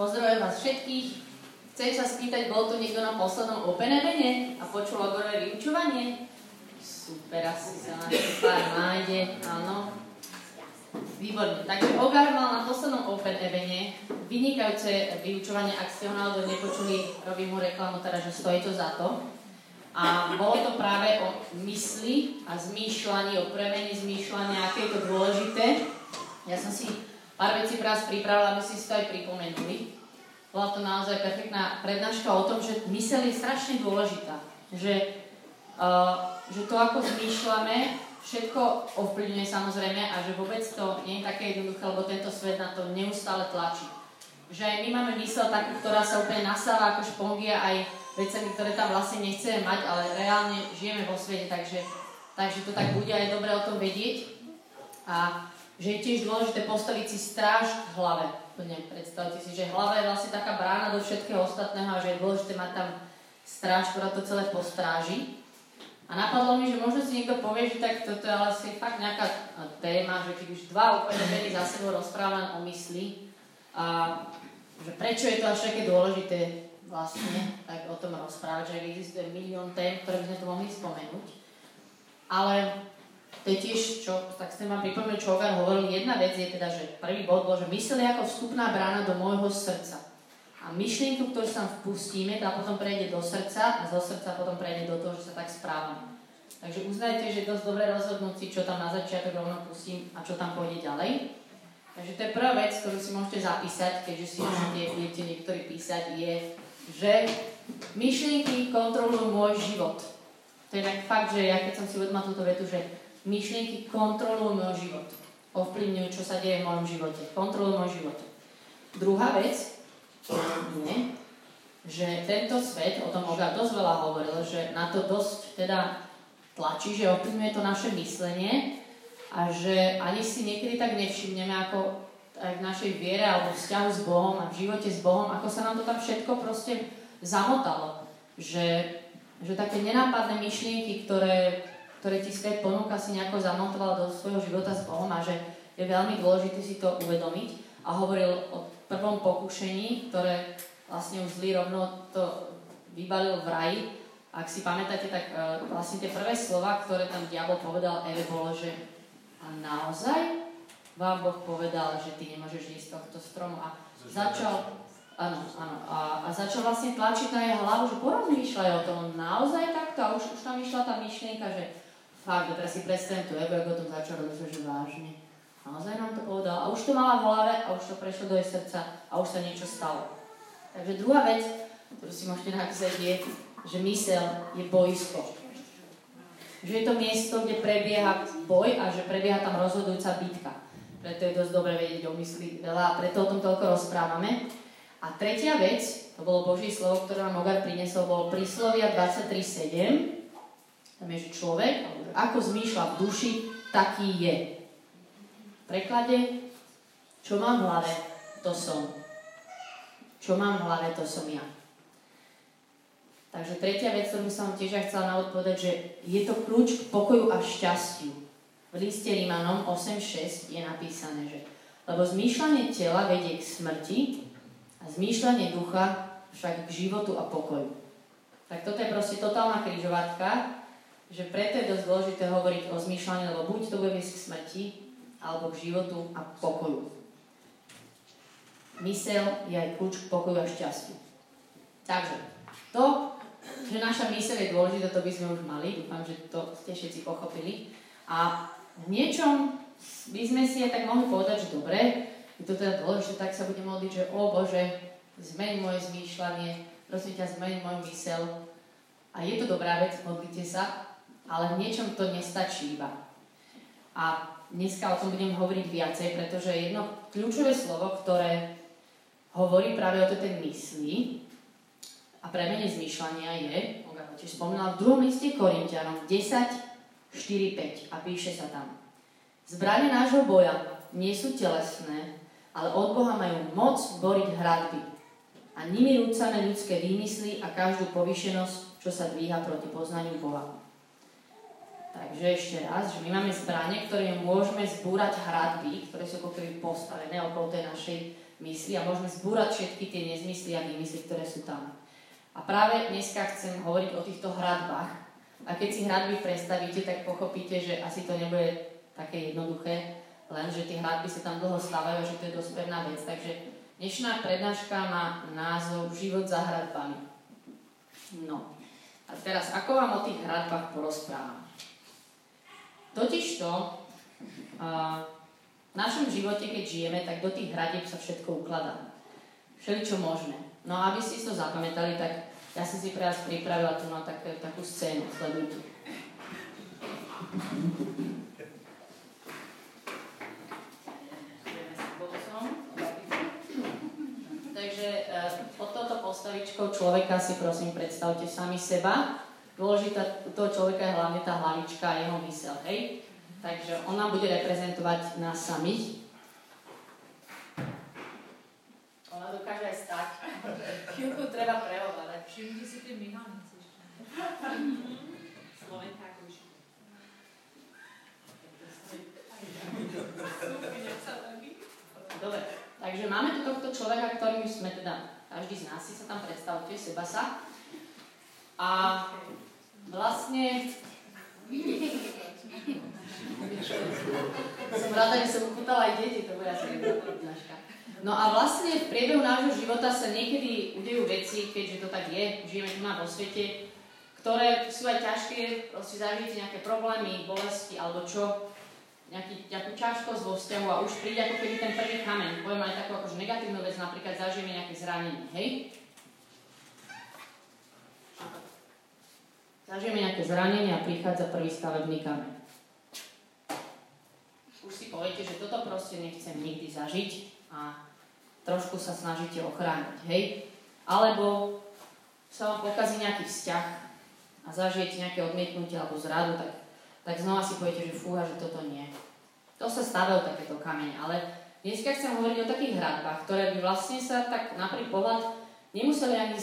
Pozdravujem vás všetkých. Chcem sa spýtať, bol tu niekto na poslednom Open Evene a počul agorové vyučovanie? Super, asi sa na pár nájde, áno. Výborne. Takže Ogar mal na poslednom Open Evene vynikajúce vyučovanie, ak ste ho náhodou nepočuli, robím mu reklamu teda, že stojí to za to. A bolo to práve o mysli a zmýšľaní, o premene zmýšľania, aké je to dôležité. Ja som si pár vecí pre vás pripravila, aby si to aj pripomenuli. Bola to naozaj perfektná prednáška o tom, že mysel je strašne dôležitá. Že, uh, že to, ako zmýšľame, všetko ovplyvňuje samozrejme a že vôbec to nie je také jednoduché, lebo tento svet na to neustále tlačí. Že aj my máme mysel takú, ktorá sa úplne nasáva ako špongia aj vecami, ktoré tam vlastne nechceme mať, ale reálne žijeme vo svete, takže, takže to tak bude aj dobre o tom vedieť. A že je tiež dôležité postaviť si stráž v hlave. Predstavte si, že hlava je vlastne taká brána do všetkého ostatného a že je dôležité mať tam stráž, ktorá to celé postráži. A napadlo mi, že možno si niekto povie, že tak toto je ale asi fakt nejaká téma, že keď už dva úplne vedy za sebou rozprávam o mysli, a že prečo je to až také dôležité vlastne tak o tom rozprávať, že existuje milión tém, ktoré by sme tu mohli spomenúť. Ale to je tiež, čo, tak ste ma pripomenuli, čo Ogar hovoril, jedna vec je teda, že prvý bod bol, že mysel je ako vstupná brána do môjho srdca. A myšlienku, ktorú sa vpustíme, tá potom prejde do srdca a zo srdca potom prejde do toho, že sa tak správame. Takže uznajte, že je dosť dobré rozhodnúť si, čo tam na začiatok rovno pustím a čo tam pôjde ďalej. Takže to je prvá vec, ktorú si môžete zapísať, keďže si môžete, budete niektorí písať, je, že myšlienky kontrolujú môj život. To je tak fakt, že ja keď som si uvedomila túto vetu, že myšlienky kontrolujú môj život. Ovplyvňujú, čo sa deje v mojom živote. Kontrolujú môj život. Druhá vec je, že tento svet, o tom Oga dosť veľa hovoril, že na to dosť teda tlačí, že ovplyvňuje to naše myslenie a že ani si niekedy tak nevšimneme, ako aj v našej viere alebo vzťahu s Bohom a v živote s Bohom, ako sa nám to tam všetko proste zamotalo. Že, že také nenápadné myšlienky, ktoré ktoré ti svet ponúka, si nejako zamontoval do svojho života s Bohom a že je veľmi dôležité si to uvedomiť. A hovoril o prvom pokušení, ktoré vlastne už zlý rovno to vybalil v raji. Ak si pamätáte, tak uh, vlastne tie prvé slova, ktoré tam diabol povedal Eve, bolo, že a naozaj vám Boh povedal, že ty nemôžeš jesť tohto stromu. A začal, áno, áno, a, a začal vlastne tlačiť na jej hlavu, že porozmýšľaj o tom, naozaj takto. A už, už tam išla tá myšlienka, že fakt, teraz si predstavím tu ego, ako to začal robiť, že vážne. Naozaj nám to povedal. A už to mala v hlave a už to prešlo do jej srdca a už sa niečo stalo. Takže druhá vec, ktorú si môžete napísať, je, že mysel je boisko. Že je to miesto, kde prebieha boj a že prebieha tam rozhodujúca bitka. Preto je dosť dobre vedieť o mysli veľa a preto o tom toľko rozprávame. A tretia vec, to bolo Boží slovo, ktoré nám Ogar priniesol, bolo príslovia 23.7 tam je, že človek, ako zmýšľa v duši, taký je. V preklade, čo mám v hlave, to som. Čo mám v hlave, to som ja. Takže tretia vec, ktorú som tiež ja chcela naodpovedať, že je to kľúč k pokoju a šťastiu. V liste Rímanom 8.6 je napísané, že lebo zmýšľanie tela vedie k smrti a zmýšľanie ducha však k životu a pokoju. Tak toto je proste totálna križovatka, že preto je dosť dôležité hovoriť o zmýšľaní, lebo buď to bude k smrti, alebo k životu a pokoju. Mysel je aj kľúč k pokoju a šťastiu. Takže, to, že naša mysel je dôležitá, to by sme už mali, dúfam, že to ste všetci pochopili. A v niečom by sme si aj tak mohli povedať, že dobre, je to teda dôležité, tak sa budeme modliť, že o Bože, zmeň moje zmýšľanie, prosím ťa, zmeň môj mysel. A je to dobrá vec, modlite sa, ale v niečom to nestačí iba. A dneska o tom budem hovoriť viacej, pretože jedno kľúčové slovo, ktoré hovorí práve o tej mysli a premene zmýšľania je, Oga tiež spomínala, v druhom liste Korintianom 10, 4, 5 a píše sa tam. Zbranie nášho boja nie sú telesné, ale od Boha majú moc boriť hradby a nimi rúcame ľudské výmysly a každú povyšenosť, čo sa dvíha proti poznaniu Boha. Takže ešte raz, že my máme zbranie, ktoré môžeme zbúrať hradby, ktoré sú ako keby postavené okolo tej našej mysli a môžeme zbúrať všetky tie nezmysly a výmysly, ktoré sú tam. A práve dneska chcem hovoriť o týchto hradbách. A keď si hradby predstavíte, tak pochopíte, že asi to nebude také jednoduché, len že tie hradby sa tam dlho stávajú, že to je dosť pevná vec. Takže dnešná prednáška má názov Život za hradbami. No. A teraz, ako vám o tých hradbách porozprávam? Totižto, v našom živote, keď žijeme, tak do tých hradieb sa všetko ukladá. Všeličo možné. No a aby ste to zapamätali, tak ja som si pre vás pripravila tu na tak, takú scénu. Sledujte. Takže uh, pod touto postavičkou človeka si prosím predstavte sami seba. Dôležitá toho človeka je hlavne tá hlavička a jeho mysel, hej? Takže ona bude reprezentovať nás samých. Ona dokáže aj stať. Chvíľku treba prehovárať. Všimnite si tie myhalnice ešte. Slovenka ako Dobre, takže máme tu tohto človeka, ktorým sme teda, každý z nás si sa tam predstavte, seba sa. A vlastne som rada, že som uchutala aj deti, to bude asi. No a vlastne v priebehu nášho života sa niekedy udejú veci, keďže to tak je, žijeme tu na vo svete, ktoré sú aj ťažké, proste zažijete nejaké problémy, bolesti alebo čo, nejaký, nejakú ťažkosť vo vzťahu a už príde ako keby ten prvý kameň. Poviem aj takú akože negatívnu vec, napríklad zažijeme nejaké zranenie, hej? Zažijeme nejaké zranenie a prichádza prvý stavebný kameň už si poviete, že toto proste nechcem nikdy zažiť a trošku sa snažíte ochrániť, hej? Alebo sa vám pokazí nejaký vzťah a zažijete nejaké odmietnutie alebo zradu, tak, tak znova si poviete, že fúha, že toto nie. To sa stávajú takéto kamene, ale dneska chcem hovoriť o takých hradbách, ktoré by vlastne sa tak na prvý pohľad nemuseli ani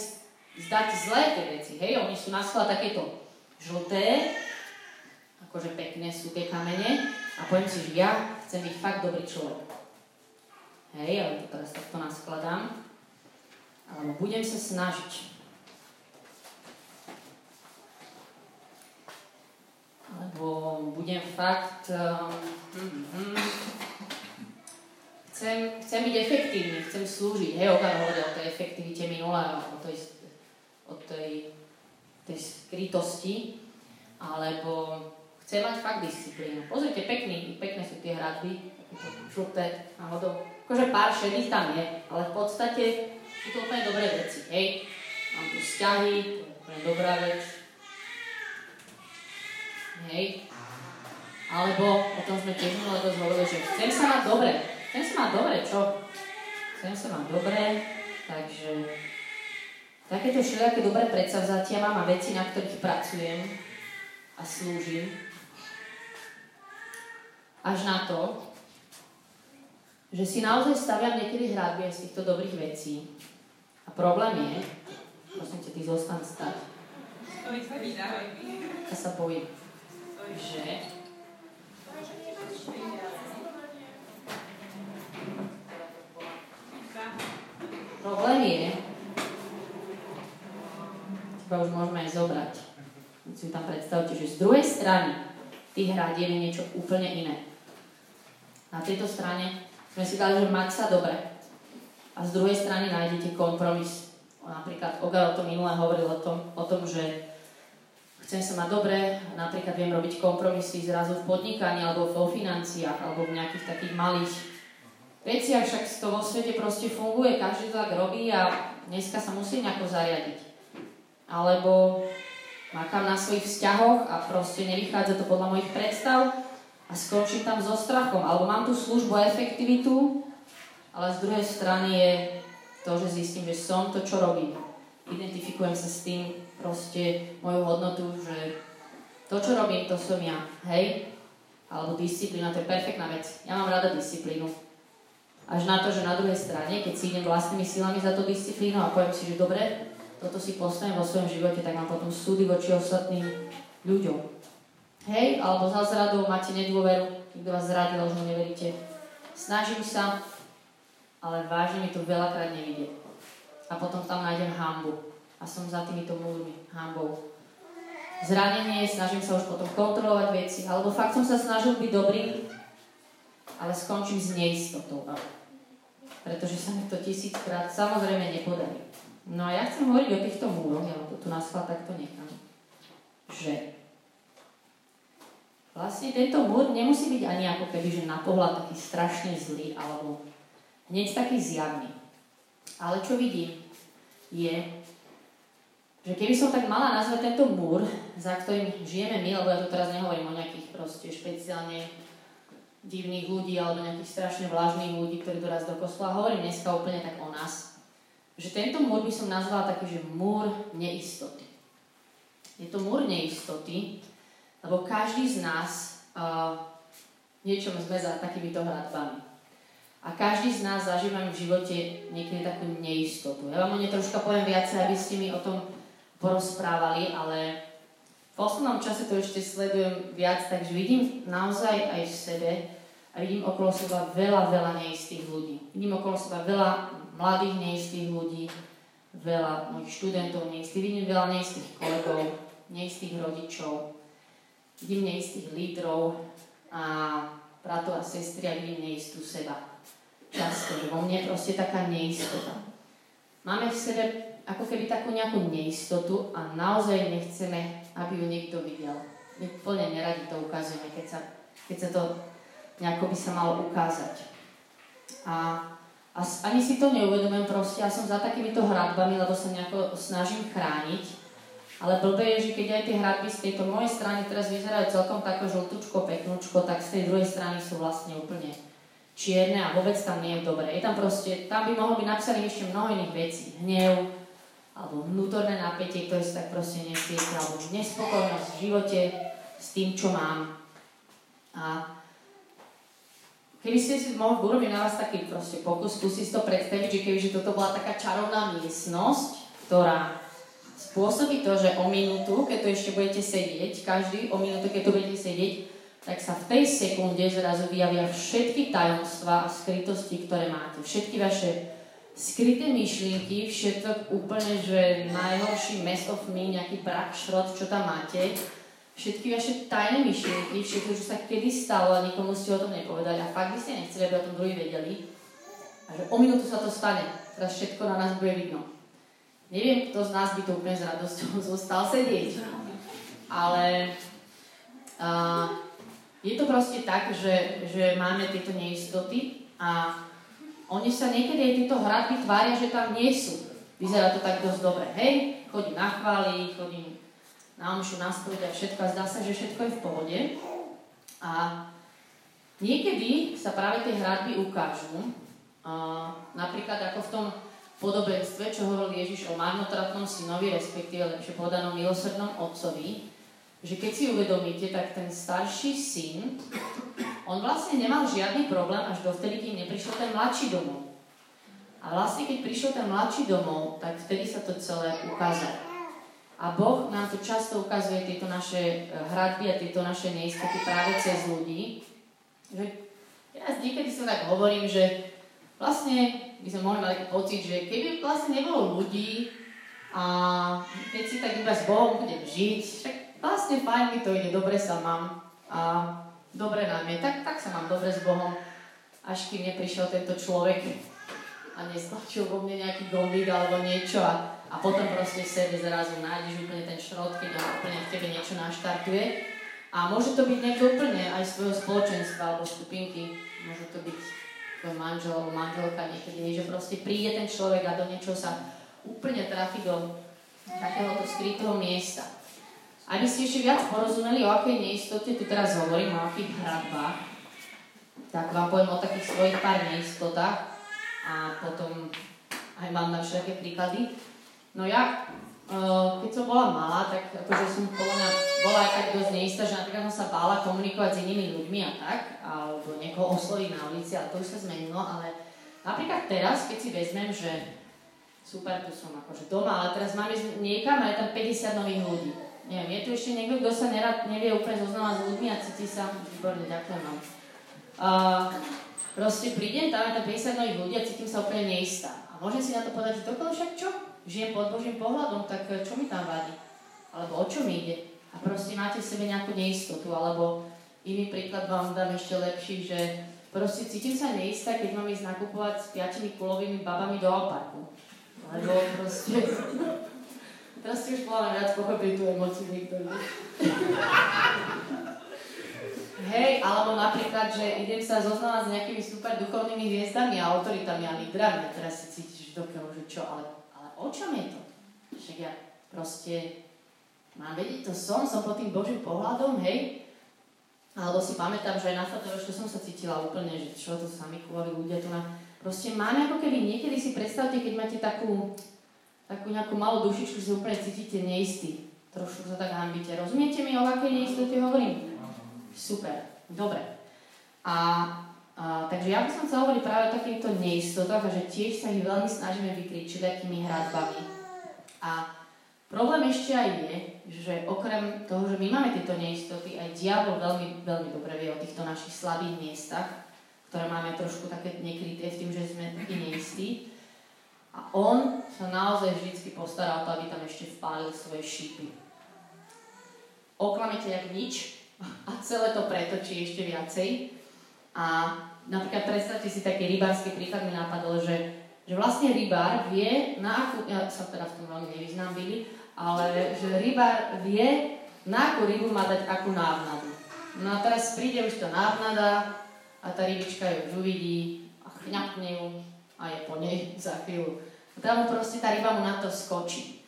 zdať zlé tie veci, hej? Oni sú na takéto žlté, akože pekné sú tie kamene, a poviem si, že ja chcem byť fakt dobrý človek. Hej, ale to teraz takto naskladám. Alebo budem sa snažiť. Alebo budem fakt... Um, hm, chcem, chcem byť efektívny, chcem slúžiť. Hej, Ogar hovoril o tej efektivite minulé, o tej, tej, tej skrytosti. Alebo chce mať fakt disciplínu. Pozrite, pekný, pekné sú tie hradby, žlté náhodou. Akože pár šedých tam je, ale v podstate sú to úplne dobré veci, hej. Mám tu vzťahy, to je úplne dobrá vec. Hej. Alebo o tom sme tiež minulé dosť hovorili, že chcem sa mať dobre. Chcem sa mať dobre, čo? Chcem sa mať dobre, takže takéto všelijaké dobré predsavzatia mám a veci, na ktorých pracujem a slúžim až na to, že si naozaj staviam niekedy hradby z týchto dobrých vecí. A problém je, prosím ťa, ty zostan stať. Ja sa bojím, že Problém je, teba už môžeme aj zobrať. Si tam predstavte, že z druhej strany tých hradieb je niečo úplne iné. Na tejto strane sme si dali, že mať sa dobre. A z druhej strany nájdete kompromis. Napríklad Ogar o tom minulé hovoril o tom, o tom, že chcem sa mať dobre, napríklad viem robiť kompromisy zrazu v podnikaní alebo vo financiách alebo v nejakých takých malých veciach, však to vo svete proste funguje, každý to tak robí a dneska sa musí nejako zariadiť. Alebo makám na svojich vzťahoch a proste nevychádza to podľa mojich predstav a skončím tam so strachom. Alebo mám tú službu a efektivitu, ale z druhej strany je to, že zistím, že som to, čo robím. Identifikujem sa s tým proste moju hodnotu, že to, čo robím, to som ja. Hej? Alebo disciplína, to je perfektná vec. Ja mám rada disciplínu. Až na to, že na druhej strane, keď si idem vlastnými silami za tú disciplínu a poviem si, že dobre, toto si postavím vo svojom živote, tak mám potom súdy voči ostatným ľuďom. Hej, alebo za zradou máte nedôveru, niekto vás zradil, už neveríte. Snažím sa, ale vážne mi to veľakrát nevidie. A potom tam nájdem hambu a som za týmito múrmi, hambou. Zranenie, snažím sa už potom kontrolovať veci, alebo fakt som sa snažil byť dobrý, ale skončím s neistotou. Pretože sa mi to tisíckrát samozrejme nepodarí. No a ja chcem hovoriť o týchto múroch, ja to tu na schvál takto nechám, že vlastne tento múr nemusí byť ani ako keby, že na pohľad taký strašne zlý, alebo hneď taký zjavný. Ale čo vidím, je, že keby som tak mala nazvať tento múr, za ktorým žijeme my, lebo ja tu teraz nehovorím o nejakých proste špeciálne divných ľudí alebo nejakých strašne vlážnych ľudí, ktorí doraz do kostola, hovorím dneska úplne tak o nás, že tento múr by som nazvala taký, že múr neistoty. Je to múr neistoty, lebo každý z nás uh, niečom sme za takýmito hradbami. A každý z nás zažívame v živote niekedy takú neistotu. Ja vám o nej troška poviem viacej, aby ste mi o tom porozprávali, ale v poslednom čase to ešte sledujem viac, takže vidím naozaj aj v sebe a vidím okolo seba veľa, veľa neistých ľudí. Vidím okolo seba veľa mladých neistých ľudí, veľa mojich študentov neistých, vidím veľa neistých kolegov, neistých rodičov, vidím neistých lídrov a bratov a sestry a vidím neistú seba. Často, že vo mne je proste taká neistota. Máme v sebe ako keby takú nejakú neistotu a naozaj nechceme, aby ju niekto videl. My úplne neradi to ukazujeme, keď sa, keď sa to nejako by sa malo ukázať. A a ani si to neuvedomujem proste, ja som za takýmito hradbami, lebo sa nejako snažím chrániť. Ale blbé je, že keď aj tie hradby z tejto mojej strany teraz vyzerajú celkom tako žltučko, peknúčko, tak z tej druhej strany sú vlastne úplne čierne a vôbec tam nie je dobré. Je tam proste, tam by mohlo byť napísané ešte mnoho iných vecí. Hnev, alebo vnútorné napätie, ktoré sa tak proste nesiete, alebo nespokojnosť v živote s tým, čo mám. A Keby ste si mohli urobiť na vás taký proste pokus, skúsiť to predstaviť, že kebyže toto bola taká čarovná miestnosť, ktorá spôsobí to, že o minútu, keď to ešte budete sedieť, každý o minútu, keď to budete sedieť, tak sa v tej sekunde zrazu vyjavia všetky tajomstvá a skrytosti, ktoré máte. Všetky vaše skryté myšlienky, všetko úplne, že najhorší mess of me, nejaký brak, šrot, čo tam máte, všetky vaše tajné myšlienky, všetko, čo sa kedy stalo a nikomu ste o tom nepovedali a fakt by ste nechceli, aby o tom druhý vedeli. A že o minútu sa to stane. Teraz všetko na nás bude vidno. Neviem, kto z nás by to úplne s radosťou zostal sedieť. Ale uh, je to proste tak, že, že máme tieto neistoty a oni sa niekedy aj tieto hradby tvária, že tam nie sú. Vyzerá to tak dosť dobre. Hej, chodím na chvály, chodím na omšu, na a všetko a zdá sa, že všetko je v pohode. A niekedy sa práve tie hradby ukážu, a napríklad ako v tom podobenstve, čo hovoril Ježiš o marnotratnom synovi, respektíve lepšie povedanom milosrdnom otcovi, že keď si uvedomíte, tak ten starší syn, on vlastne nemal žiadny problém až dovtedy, kým neprišiel ten mladší domov. A vlastne keď prišiel ten mladší domov, tak vtedy sa to celé ukázalo. A Boh nám tu často ukazuje tieto naše eh, hradby a tieto naše neistoty práve cez ľudí. Že ja niekedy sa tak hovorím, že vlastne by sme mohli mať pocit, že keby vlastne nebolo ľudí a keď si tak iba s Bohom budem žiť, však vlastne fajn mi to ide, dobre sa mám a dobre nám je, tak, tak sa mám dobre s Bohom, až kým neprišiel tento človek a nestlačil vo mne nejaký gombík alebo niečo a a potom proste v sebe zrazu nájdeš úplne ten šrot, keď on úplne v tebe niečo naštartuje. A môže to byť niekto úplne aj z tvojho spoločenstva alebo skupinky, môže to byť tvoj manžel alebo manželka niekedy, že proste príde ten človek a do niečoho sa úplne trafi do takéhoto skrytého miesta. Aby ste ešte viac porozumeli, o akej neistote tu teraz hovorím, o akých hradbách, tak vám poviem o takých svojich pár neistotách a potom aj mám na všetké príklady. No ja, uh, keď som bola malá, tak akože som podľa mňa bola aj tak dosť neistá, že napríklad som sa bála komunikovať s inými ľuďmi a tak, alebo niekoho osloviť na ulici, ale to už sa zmenilo, ale napríklad teraz, keď si vezmem, že super, tu som akože doma, ale teraz máme niekam a je tam 50 nových ľudí. Neviem, je tu ešte niekto, kto sa nerad, nevie úplne zoznávať s ľuďmi a cíti sa, výborne, ďakujem vám. Uh, Proste prídem, tam je tam 50 nových ľudí a cítim sa úplne neistá. A môžem si na to povedať, že dokonca však čo? Žijem pod Božím pohľadom, tak eh, čo mi tam vadí? Alebo o čo mi ide? A proste máte v sebe nejakú neistotu, alebo iný príklad vám dám ešte lepší, že proste cítim sa neistá, keď mám ísť nakupovať s piatimi kulovými babami do Alparku. Lebo proste... Teraz si už plávam viac pochopiť tú emociu niektorých. Hej, alebo napríklad, že idem sa zoznávať s nejakými super duchovnými hviezdami a autoritami a lídrami a teraz si cítiš dokiaľ, že čo, ale o čom je to? Však ja proste mám vedieť, to som, som pod tým Božím pohľadom, hej? Alebo si pamätám, že aj na fotoročke som sa cítila úplne, že čo to sami kvôli ľudia tu na... Proste máme ako keby niekedy si predstavte, keď máte takú, takú nejakú malú dušičku, že sa úplne cítite neistý. Trošku sa tak hambíte. Rozumiete mi, o akej neistote hovorím? Super, dobre. A, takže ja by som chcela hovoriť práve o takýchto neistotách že tiež sa ich veľmi snažíme vykryť všelijakými hradbami. A problém ešte aj je, že okrem toho, že my máme tieto neistoty, aj diabol veľmi, veľmi dobre vie o týchto našich slabých miestach, ktoré máme trošku také nekryté v tým, že sme takí neistí. A on sa naozaj vždy postaral to, aby tam ešte vpálil svoje šípy. Oklamete jak nič, a celé to pretočí ešte viacej. A napríklad predstavte si taký rybársky príklad mi napadol, že, že vlastne rybár vie, na akú, ja sa teda v tom veľmi nevyznám byli, ale že rybár vie, na akú rybu má dať akú návnadu. No a teraz príde už tá návnada a tá rybička ju už uvidí a chňapne ju a je po nej za chvíľu. A tam proste tá ryba mu na to skočí.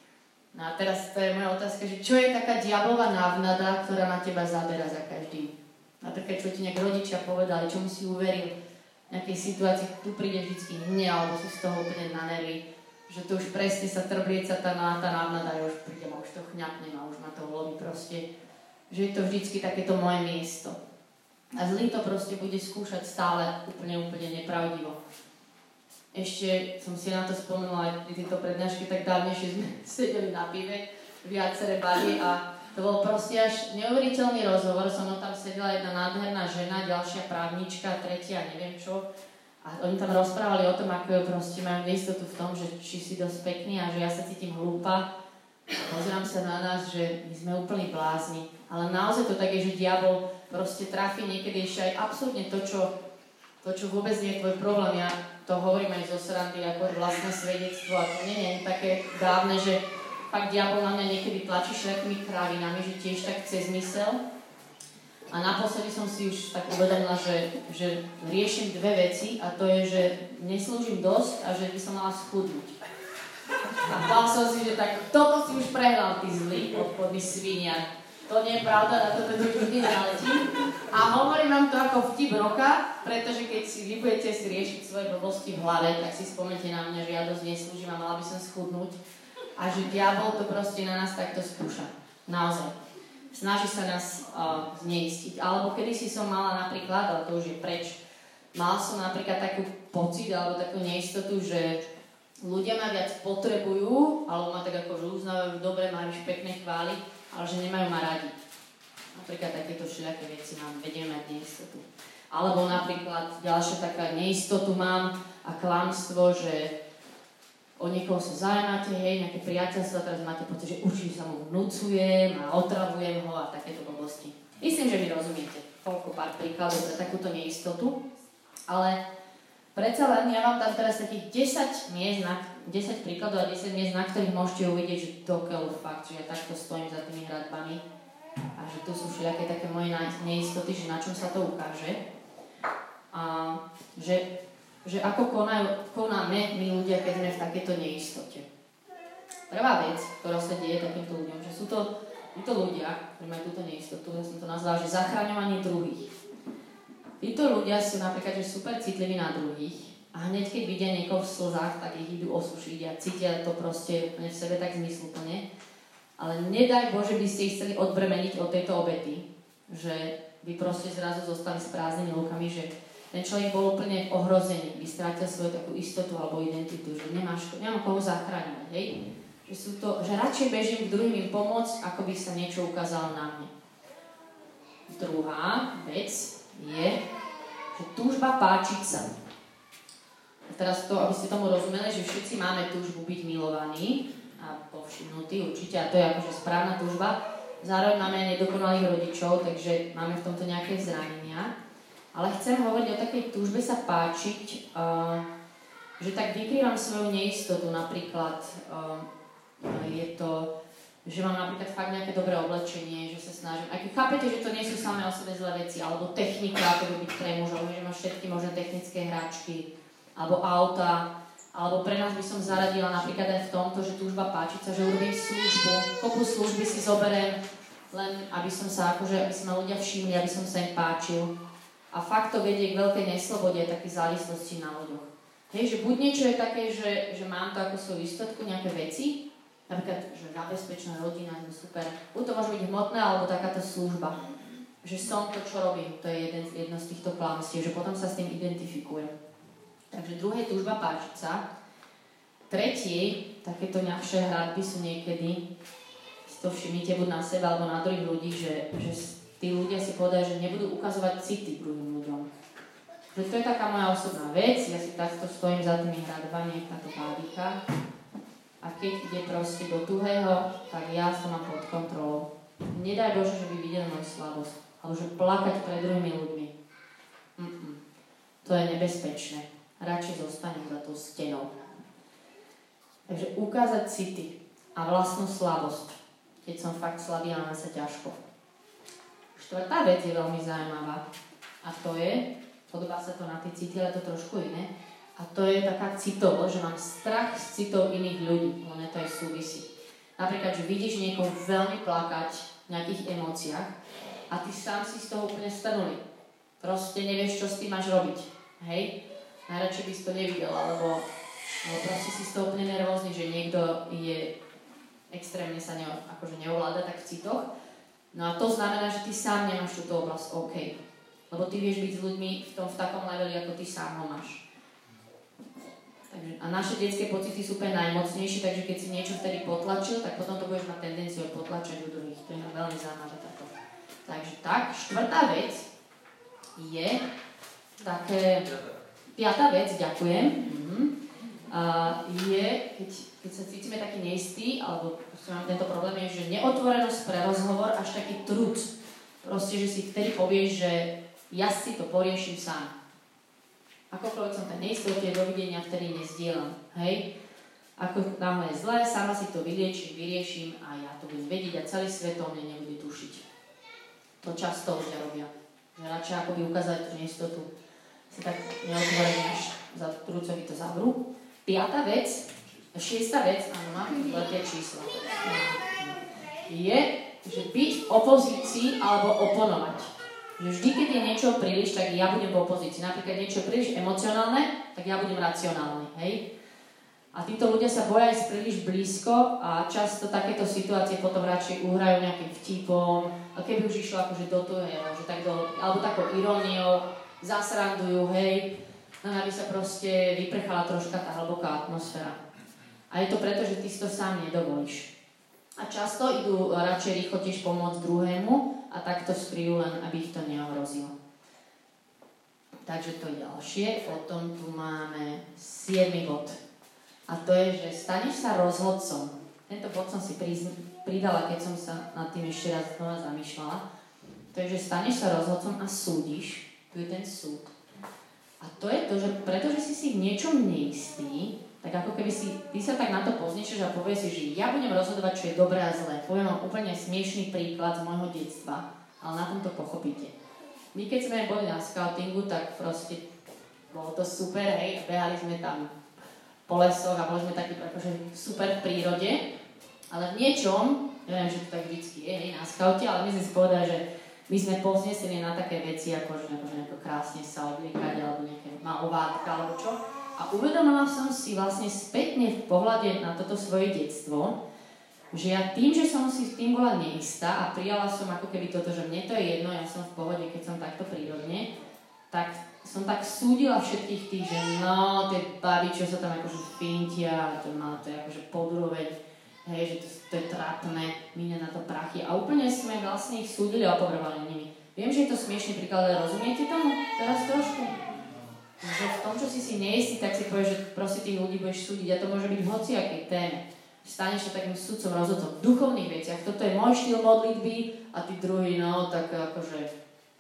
No a teraz to je moja otázka, že čo je taká diablová návnada, ktorá na teba zabera za každým? Napríklad, čo ti nejak rodičia povedali, čomu si uveril, nejakej situácii, tu príde vždy hnev, alebo si z toho úplne na nervy, že to už presne sa trblieca tá, tá návnada, ja už prídem a už to chňapnem a už ma to loví proste, že je to vždycky takéto moje miesto. A zlý to proste bude skúšať stále úplne, úplne nepravdivo ešte som si na to spomenula aj pri tejto tak dávnejšie sme sedeli na pive, viaceré bary a to bol proste až neuveriteľný rozhovor. So mnou tam sedela jedna nádherná žena, ďalšia právnička, tretia, neviem čo. A oni tam rozprávali o tom, ako proste majú neistotu v tom, že či si dosť pekný a že ja sa cítim hlúpa. Pozerám sa na nás, že my sme úplní blázni. Ale naozaj to tak je, že diabol proste trafi niekedy ešte aj absolútne to, čo, to, čo vôbec nie je tvoj problém. Ja to hovorím aj zo srandy ako vlastné svedectvo a to nie je také dávne, že fakt diabol na mňa niekedy tlačí všetkými krávinami, že tiež tak chce zmysel. A naposledy som si už tak uvedomila, že, že riešim dve veci a to je, že neslúžim dosť a že by som mala schudnúť. A povedal som si, že tak toto si už prehral, ty zlý obchodný svinia. To nie je pravda, na toto už nikdy naletím. A hovorím vám to ako vtip roka, pretože keď si vy budete si riešiť svoje blbosti v hlave, tak si spomnite na mňa, že ja dosť neslúžim a mala by som schudnúť. A že diabol to proste na nás takto skúša. Naozaj. Snaží sa nás uh, zneistiť. Alebo kedy si som mala napríklad, ale to už je preč, mala som napríklad takú pocit alebo takú neistotu, že ľudia ma viac potrebujú, alebo ma tak ako že uznávajú, dobre, máš pekné chvály, ale že nemajú ma radi. Napríklad takéto všelijaké veci mám, vedieme mať neistotu. Alebo napríklad ďalšia taká neistotu mám a klamstvo, že o niekoho sa zaujímate, hej, nejaké priateľstvo, teraz máte pocit, že určite sa mu vnúcujem a otravujem ho a takéto blbosti. Myslím, že mi rozumiete. Toľko pár príkladov pre takúto neistotu. Ale predsa len ja vám tam teraz takých 10 miest na, 10 príkladov a 10 miest, na ktorých môžete uvidieť, že dokiaľ fakt, že ja takto stojím za tými hradbami a že tu sú všelijaké také moje neistoty, že na čom sa to ukáže. A že, že ako konajú, konáme my ľudia, keď sme v takéto neistote. Prvá vec, ktorá sa deje takýmto ľuďom, že sú to títo ľudia, ktorí majú túto neistotu, ja som to nazvala, že zachraňovanie druhých. Títo ľudia sú napríklad že super citliví na druhých, a hneď keď vidia niekoho v slzách, tak ich idú osušiť a cítia to proste v sebe tak zmysluplne. Ale nedaj Bože, by ste ich chceli odbremeniť od tejto obety, že by proste zrazu zostali s prázdnymi rukami, že ten človek bol úplne ohrozený, by strátil svoju takú istotu alebo identitu, že nemáš, nemá koho zachrániť, hej? Že, sú to, že radšej bežím k druhým im pomôcť, ako by sa niečo ukázalo na mne. Druhá vec je, že túžba páčiť sa. Teraz to, aby ste tomu rozumeli, že všetci máme túžbu byť milovaní a povšimnutí určite, a to je akože správna túžba. Zároveň máme nedokonalých rodičov, takže máme v tomto nejaké zranenia. Ale chcem hovoriť o takej túžbe sa páčiť, že tak vykrývam svoju neistotu. Napríklad je to, že mám napríklad fakt nejaké dobré oblečenie, že sa snažím. Keď chápete, že to nie sú samé o sebe zlé veci, alebo technika, ako by byť pre mužov, že máš všetky možné technické hračky, alebo auta, alebo pre nás by som zaradila napríklad aj v tomto, že túžba páčiť sa, že urobím službu, kopu služby si zoberiem, len aby som sa, akože, aby sa ma ľudia všimli, aby som sa im páčil. A fakt to vedie k veľkej neslobode a takej závislosti na ľuďoch. Hej, že buď niečo je také, že, že mám to ako svoju istotku, nejaké veci, napríklad, že zabezpečná rodina, je super. Buď to môže byť hmotné, alebo takáto služba. Že som to, čo robím, to je jeden, jedno z týchto klamstiev, že potom sa s tým identifikujem. Takže druhé túžba páčiť sa. Tretie, takéto ňavšie hradby sú niekedy, si to všimnite buď na seba alebo na druhých ľudí, že, že tí ľudia si povedajú, že nebudú ukazovať city druhým ľuďom. Že to je taká moja osobná vec, ja si takto stojím za tými hradbami, táto bábika. A keď ide proste do tuhého, tak ja som mám pod kontrolou. Nedaj Bože, že by videl moju slabosť. Alebo že plakať pred druhými ľuďmi. Mm-mm. To je nebezpečné. Radšej zostanem za tou stenou. Takže ukázať city a vlastnú slabosť, keď som fakt slabý a sa ťažko. Štvrtá vec je veľmi zaujímavá a to je, podobá sa to na tie city, ale to trošku iné, a to je taká citovosť, že mám strach z citov iných ľudí, len to aj súvisí. Napríklad, že vidíš niekoho veľmi plakať v nejakých emóciách a ty sám si z toho úplne stanuli. Proste nevieš, čo s tým máš robiť. Hej? Najradšej by si to nevidel, alebo No proste si z toho úplne nervózny, že niekto je extrémne sa ne, akože neovláda tak v citoch. No a to znamená, že ty sám nemáš túto oblasť OK. Lebo ty vieš byť s ľuďmi v, tom, v takom leveli, ako ty sám ho máš. Takže, a naše detské pocity sú úplne najmocnejšie, takže keď si niečo vtedy potlačil, tak potom to budeš mať tendenciu potlačať u druhých. To je veľmi zaujímavé táto. Takže tak, štvrtá vec je také... Piatá vec, ďakujem. Mhm je, keď, keď sa cítime taký neistý, alebo mám tento problém, je, že neotvorenosť pre rozhovor až taký trud. Proste, že si vtedy povieš, že ja si to poriešim sám. Akokoľvek som tam neistote, dovidenia vtedy nezdielam. Hej? Ako náhle je zlé, sama si to vyliečím, vyrieším a ja to budem vedieť a celý svet o mne nebude tušiť. To často ľudia robia. Že radšej akoby ukázať tú neistotu, sa tak neotvorene až za trúcovi to zavrú. Piatá vec, šiesta vec, áno, mám veľké číslo, je, že byť v opozícii alebo oponovať. Že vždy, keď je niečo príliš, tak ja budem v opozícii. Napríklad niečo príliš emocionálne, tak ja budem racionálny, hej? A títo ľudia sa boja ísť príliš blízko a často takéto situácie potom radšej uhrajú nejakým vtipom, a keby už išlo akože do toho, že tak do, alebo takou iróniou, zasrandujú, hej, len aby sa proste vyprchala troška tá hlboká atmosféra. A je to preto, že ty si to sám nedovolíš. A často idú radšej rýchlo tiež pomôcť druhému a takto skryjú len, aby ich to neohrozilo. Takže to je ďalšie. Potom tu máme 7. bod. A to je, že staneš sa rozhodcom. Tento bod som si pridala, keď som sa nad tým ešte raz znova zamýšľala. To je, že staneš sa rozhodcom a súdiš. Tu je ten súd a to je to, že pretože si si v niečom neistý, tak ako keby si, ty sa tak na to pozniečeš a povieš si, že ja budem rozhodovať, čo je dobré a zlé. Poviem vám úplne smiešný príklad z môjho detstva, ale na tom to pochopíte. My keď sme boli na scoutingu, tak proste bolo to super, hej, behali sme tam po lesoch a boli sme takí akože super v prírode, ale v niečom, neviem, že to tak vždycky je, hej, na scoute, ale my sme si povedali, že my sme povznesení na také veci, ako že ako, nejako krásne sa obliekať, alebo nejaké malovátka, alebo čo. A uvedomila som si vlastne spätne v pohľade na toto svoje detstvo, že ja tým, že som si s tým bola neistá a prijala som ako keby toto, že mne to je jedno, ja som v pohode, keď som takto prírodne, tak som tak súdila všetkých tých, že no, tie baby, čo sa tam akože fintia, to má to je akože podroveň, hej, že to, to je trápne, míňa na to prachy. A úplne sme vlastne ich súdili a opovrhovali nimi. Viem, že je to smiešný príklad, ale rozumiete tomu teraz trošku? že v tom, čo si si neistý, tak si povieš, že proste tých ľudí budeš súdiť a to môže byť v hociakej téme. Staneš sa takým sudcom, rozhodcom v duchovných veciach. Toto je môj štýl modlitby a tí druhý, no, tak akože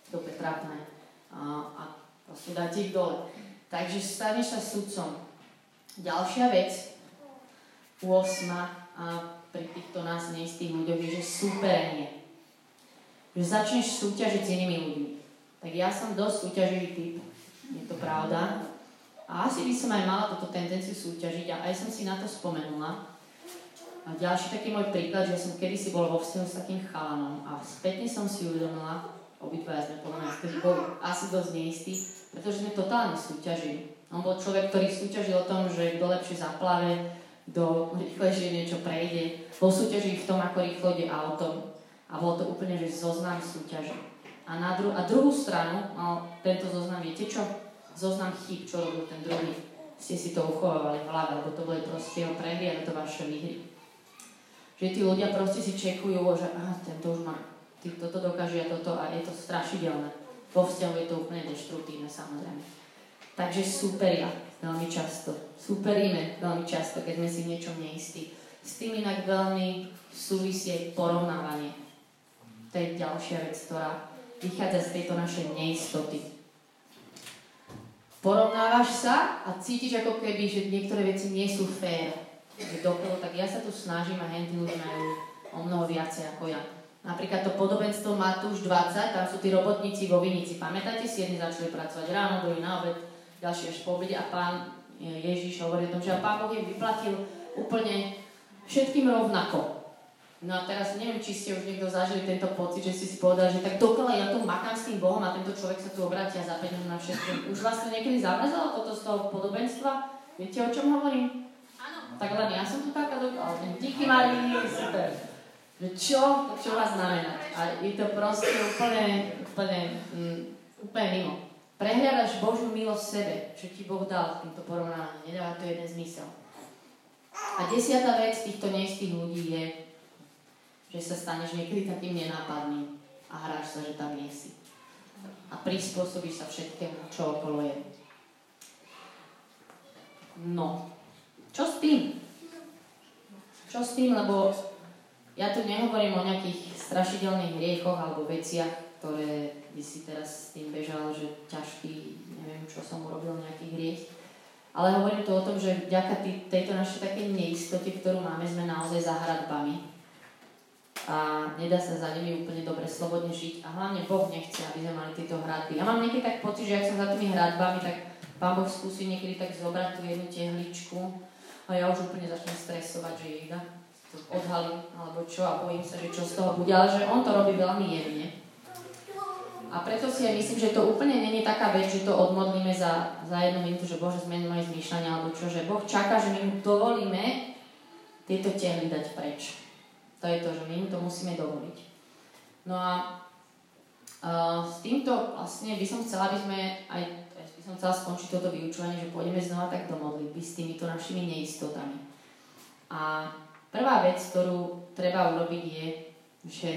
dobre trápne. A, a proste dáte ich dole. Takže staneš sa sudcom. Ďalšia vec, 8. A pri týchto nás neistých ľuďoch je, že súperenie. Že začneš súťažiť s inými ľuďmi. Tak ja som dosť súťaživý typ, je to pravda. A asi by som aj mala túto tendenciu súťažiť a aj som si na to spomenula. A ďalší taký môj príklad, že som kedysi bol vo vzťahu s takým chalanom a spätne som si uvedomila, obidvaja sme podľa mňa vtedy boli asi dosť neistí, pretože sme totálne súťažili. On bol človek, ktorý súťažil o tom, že kto lepšie zaplave, kto rýchlejšie niečo prejde. Bol súťažil v tom, ako rýchlo ide auto. A bolo to úplne, že zoznam súťaže. A na dru- a druhú stranu mal tento zoznam, viete čo? Zoznam chyb, čo robil ten druhý. Ste si to uchovávali v hlave, lebo to boli proste jeho prehry a to vaše výhry. Že tí ľudia proste si čekujú, že aha, tento už má, ty, toto dokáže a toto a je to strašidelné. Vo vzťahu je to úplne deštruktívne samozrejme. Takže superia veľmi často. Superíme veľmi často, keď sme si v niečom neistí. S tým inak veľmi súvisie porovnávanie. To je ďalšia vec, ktorá vychádza z tejto našej neistoty. Porovnávaš sa a cítiš ako keby, že niektoré veci nie sú fér. Že dokoľu, tak ja sa tu snažím a henty už majú o mnoho viacej ako ja. Napríklad to podobenstvo Matúš 20, tam sú tí robotníci vo Vinici. Pamätáte si, jedni začali pracovať ráno, druhý na obed, ďalší až po obede a pán Ježiš hovorí o tom, že pán Boh im vyplatil úplne všetkým rovnako. No a teraz neviem, či ste už niekto zažili tento pocit, že ste si povedali, že tak dokola ja tu makám s tým Bohom a tento človek sa tu obrátia za 5 na všetko. Už vás to niekedy zamrzalo toto z toho podobenstva? Viete, o čom hovorím? Áno. Tak len ja som tu taká dokola. Díky Marii, super. Čo, čo vás znamená? A je to proste úplne, úplne, mm, úplne mimo. Prehľadaš Božiu milosť sebe, čo ti Boh dal týmto porovnávaním. Nedáva to jeden zmysel. A desiatá vec týchto neistých ľudí je, že sa staneš niekedy takým nenápadným a hráš sa, že tam nie si. A prispôsobíš sa všetkému, čo okolo je. No, čo s tým? Čo s tým, lebo ja tu nehovorím o nejakých strašidelných hriechoch alebo veciach, ktoré by si teraz s tým bežal, že ťažký, neviem, čo som urobil, nejaký hriech. Ale hovorím tu o tom, že vďaka tejto našej takej neistote, ktorú máme, sme naozaj za hradbami a nedá sa za nimi úplne dobre slobodne žiť a hlavne Boh nechce, aby sme mali tieto hradby. Ja mám niekedy tak pocit, že ak som za tými hradbami, tak Pán Boh skúsi niekedy tak zobrať tú jednu tehličku a ja už úplne začnem stresovať, že to odhalím alebo čo a bojím sa, že čo z toho bude, ale že On to robí veľmi jemne. A preto si aj myslím, že to úplne není taká vec, že to odmodlíme za, za jednu minútu, že Bože zmení moje zmýšľanie alebo čo, že Boh čaká, že my mu dovolíme tieto tehly dať preč. To je to, že my mu to musíme dovoliť. No a uh, s týmto vlastne by som chcela, aby sme aj by som chcela skončiť toto vyučovanie, že pôjdeme znova tak do modlitby s týmito našimi neistotami. A prvá vec, ktorú treba urobiť je, že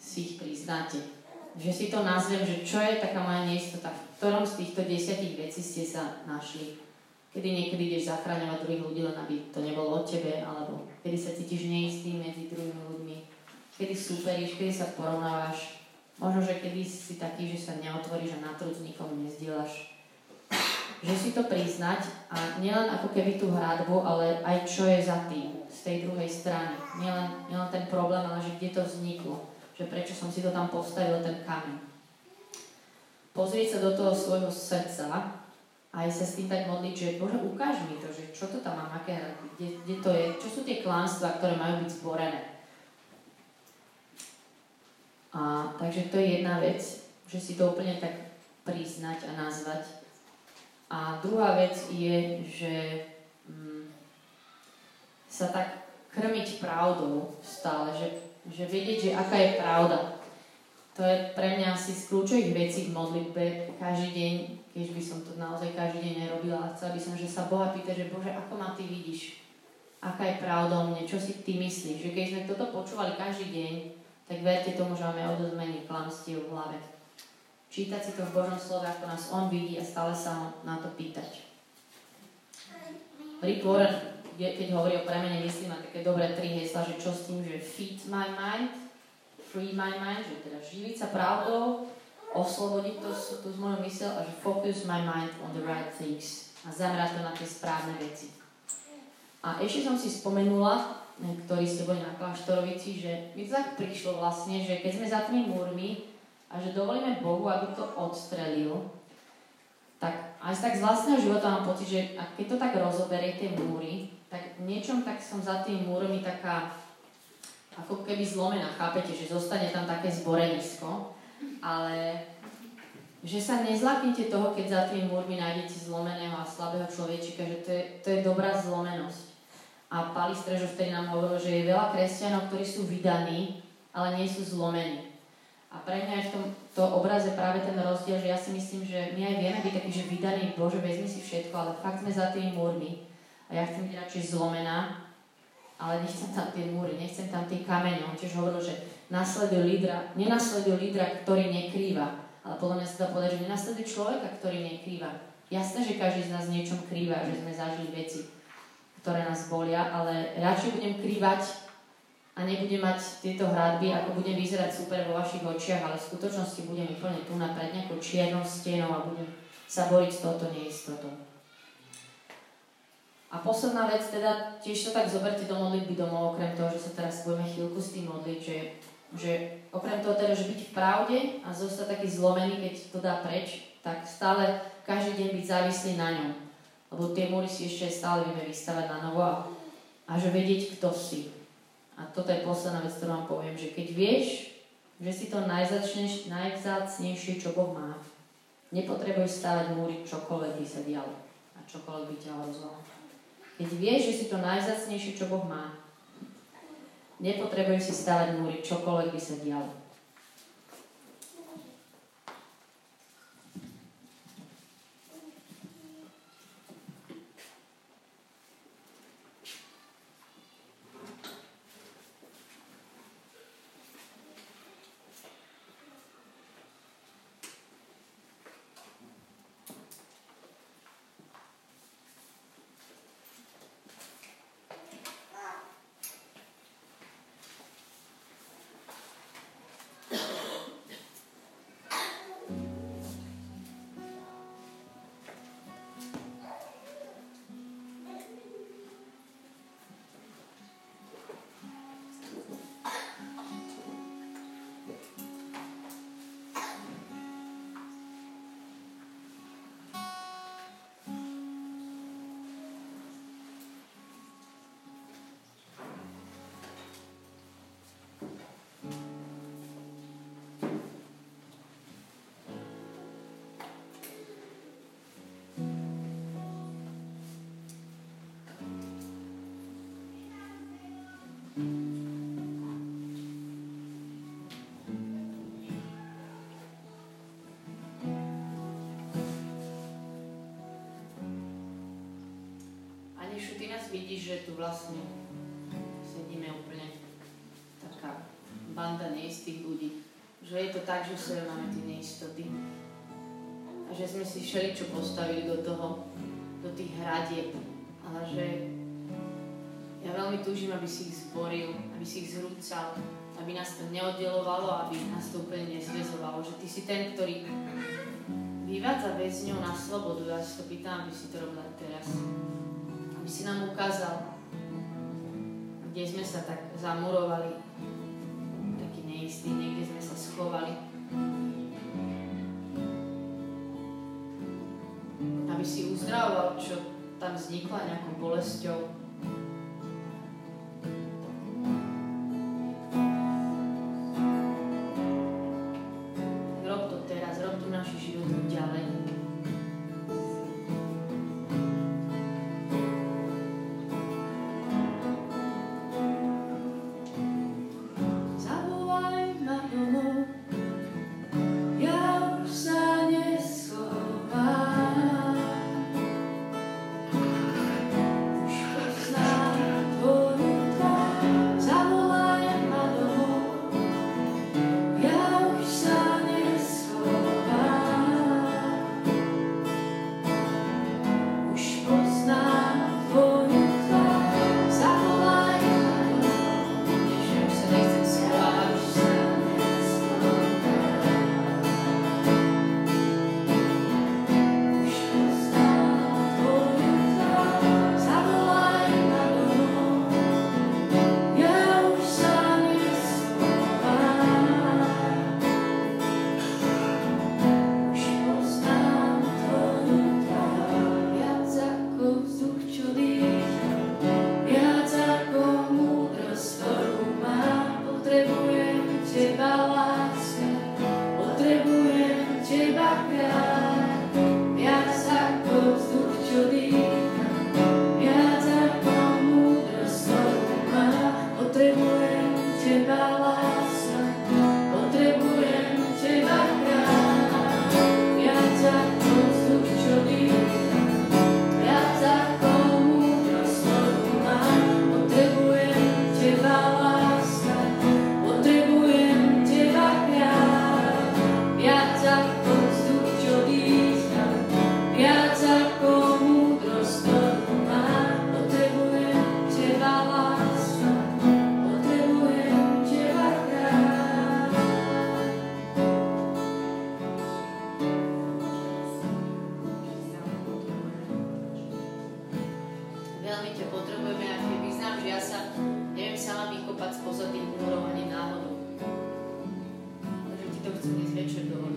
si ich priznáte. Že si to nazvem, že čo je taká moja neistota, v ktorom z týchto desiatich vecí ste sa našli kedy niekedy ideš zachráňovať druhých ľudí, len aby to nebolo o tebe, alebo kedy sa cítiš neistý medzi druhými ľuďmi, kedy súperíš, kedy sa porovnávaš, možno, že kedy si taký, že sa neotvoríš a na trud s nikomu nezdielaš. Že si to priznať a nielen ako keby tú hradbu, ale aj čo je za tým, z tej druhej strany. Nielen, nielen ten problém, ale že kde to vzniklo. Že prečo som si to tam postavil, ten kameň. Pozrieť sa do toho svojho srdca aj sa s tým tak modliť, že Bože, ukáž mi to, že čo to tam mám, aké kde, kde to je, čo sú tie klánstva, ktoré majú byť zborené. A, takže to je jedna vec, že si to úplne tak priznať a nazvať. A druhá vec je, že mm, sa tak krmiť pravdou stále, že, že vedieť, že aká je pravda. To je pre mňa asi z kľúčových vecí v modlitbe každý deň, keď by som to naozaj každý deň nerobila. Chcela by som, že sa Boha pýta, že Bože, ako ma Ty vidíš? Aká je pravda o mne? Čo si Ty myslíš? Že keď sme toto počúvali každý deň, tak verte tomu, že máme odozmení klamstiev v hlave. čítať si to v Božom slove, ako nás On vidí a stále sa na to pýtať. Rick Warren, keď hovorí o premene myslí, má také dobré tri hesla, že čo s tým, že feed my mind, free my mind, že teda živiť sa pravdou, oslobodiť to, to z mojou mysel a že focus my mind on the right things a zamerať to na tie správne veci. A ešte som si spomenula, ktorí ste boli na kláštorovici, že mi to tak prišlo vlastne, že keď sme za tými múrmi a že dovolíme Bohu, aby to odstrelil, aj tak z vlastného života mám pocit, že keď to tak rozoberie tie múry, tak niečom tak som za tými múrmi taká ako keby zlomená, chápete, že zostane tam také zborenisko, ale že sa nezlaknite toho, keď za tými múrmi nájdete zlomeného a slabého človečika, že to je, to je dobrá zlomenosť. A Pali Strežo vtedy nám hovoril, že je veľa kresťanov, ktorí sú vydaní, ale nie sú zlomení. A pre mňa je v tomto obraze práve ten rozdiel, že ja si myslím, že my aj vieme byť takí, že vydaní, Bože, vezmi si všetko, ale fakt sme za tými múrmi. A ja chcem byť radšej zlomená, ale nechcem tam tie múry, nechcem tam tie kamene. On tiež hovoril, že nasledujú lídra, nenasledujú lídra, ktorý nekrýva, ale podľa mňa sa dá povedať, že nenasleduje človeka, ktorý nekrýva. Jasné, že každý z nás niečom krýva, že sme zažili veci, ktoré nás bolia, ale radšej budem krývať a nebudem mať tieto hradby, ako budem vyzerať super vo vašich očiach, ale v skutočnosti budem úplne tu na pred nejakou čiernou stenou a budem sa boriť s touto neistotou. A posledná vec, teda tiež to tak zoberte do modlitby domov, okrem toho, že sa teraz budeme chvíľku s tým modliť, že že okrem toho teda, že byť v pravde a zostať taký zlomený, keď to dá preč, tak stále každý deň byť závislý na ňom. Lebo tie múry si ešte stále vieme vystavať na novo a, a že vedieť, kto si. A toto je posledná vec, ktorú vám poviem, že keď vieš, že si to najvzácnejšie, čo Boh má, nepotrebuješ stavať múry, čokoľvek by sa dialo a čokoľvek by ťa hrozilo. Keď vieš, že si to najzácnejšie, čo Boh má, Nepotrebuješ si stavať múry, čokoľvek by sa dialo. Vidíš, že tu vlastne sedíme úplne taká banda neistých ľudí. Že je to tak, že sa máme tie neistoty. A že sme si všeličo postavili do toho, do tých hradieb. Ale že ja veľmi túžim, aby si ich zboril, aby si ich zhrúcal, aby nás to neoddelovalo, aby nás to úplne nezvezovalo. Že ty si ten, ktorý vyvádza väzňov na slobodu. Ja si to pýtam, aby si to robila teraz aby si nám ukázal, kde sme sa tak zamurovali, taký neistý, niekde sme sa schovali. Aby si uzdravoval, čo tam vznikla nejakou bolesťou, Специфичні звичайно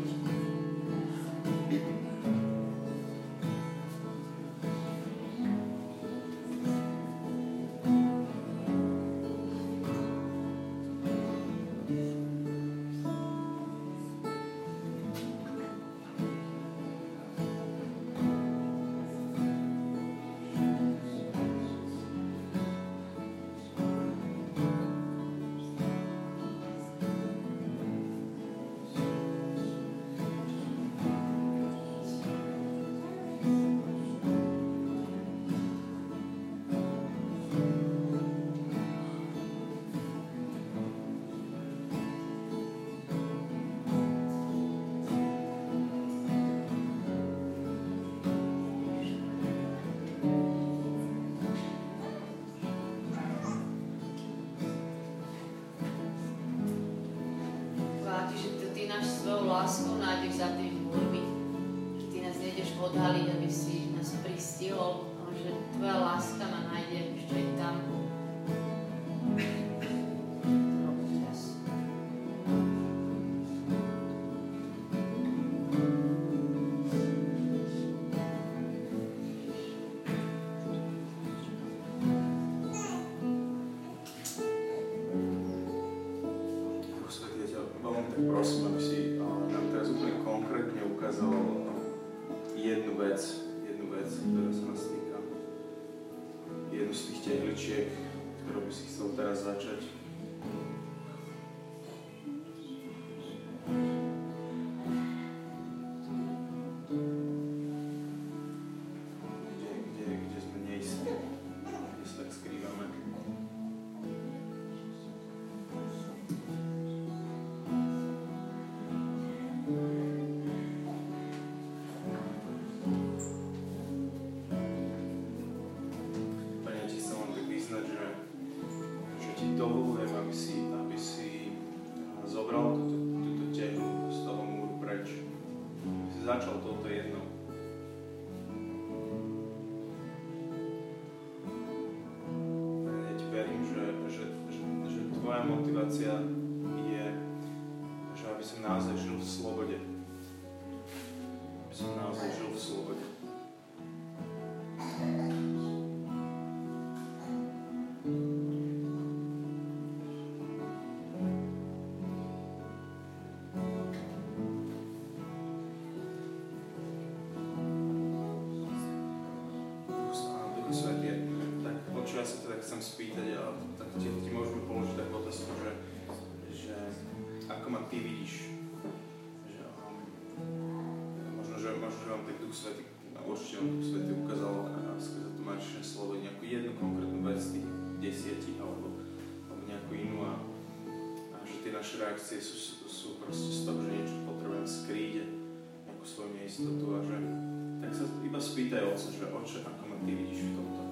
motivácia vám tak Duch Svety, určite vám Duch Svety ukázal skrze Tomášine slovo nejakú jednu konkrétnu vec z tých desiatí alebo, alebo nejakú inú a, a že tie naše reakcie sú, sú proste z toho, že niečo potrebujem skrýť, nejakú svoju neistotu a že tak sa iba spýtaj oca, že oče, ako ma ty vidíš v tomto.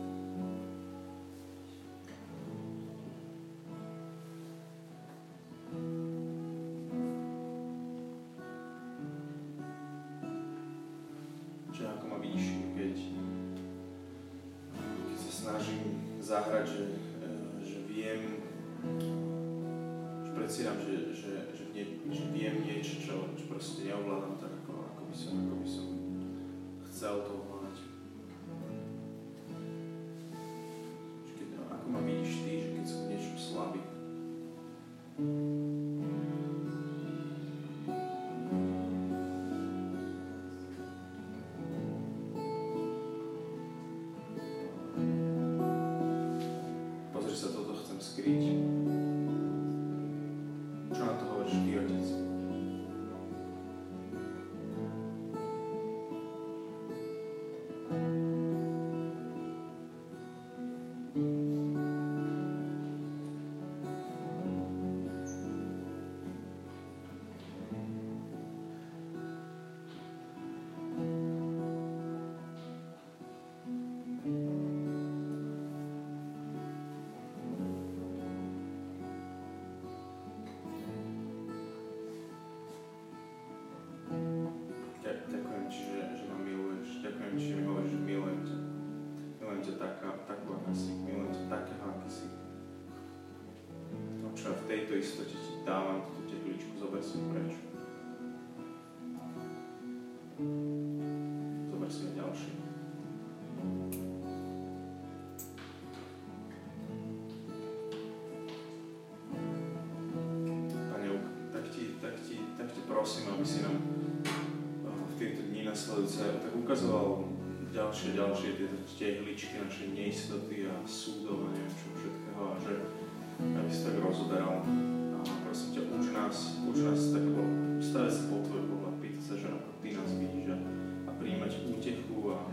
Si nám v tieto dni nasledujúce tak ukazoval ďalšie, ďalšie tieto tehličky naše neistoty a súdov čo všetkého a že aby si tak rozoberal. A prosím ťa, uč nás, uč nás tak, lebo sa po tvoj pohľad, pýta sa, že ako ty nás vidíš a, a príjmať útechu a, a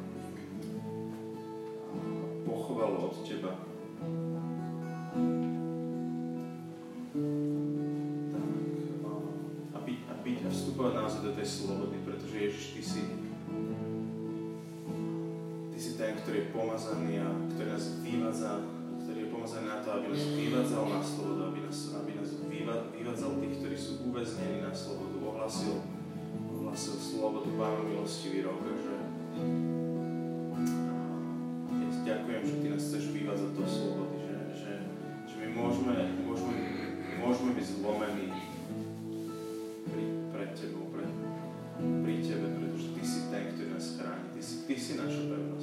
pochvalu od teba. Vstupovať naozaj do tej slobody, pretože Ježiš, ty si ten, ktorý je pomazaný a ktorý nás vyvádza, ktorý je pomazaný na to, aby nás vyvádzal na slobodu, aby nás, aby nás vyvádzal tých, ktorí sú uväznení na slobodu, ohlasil, ohlasil slobodu Pána milostivý rok, že ja ti ďakujem, že Ty nás chceš vyvádzať do slobody, že, že, že my môžeme, môžeme, môžeme byť zlomení chráni. Ty si, ty si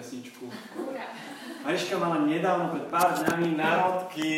pesničku. Mariška mala nedávno pred pár dňami narodky.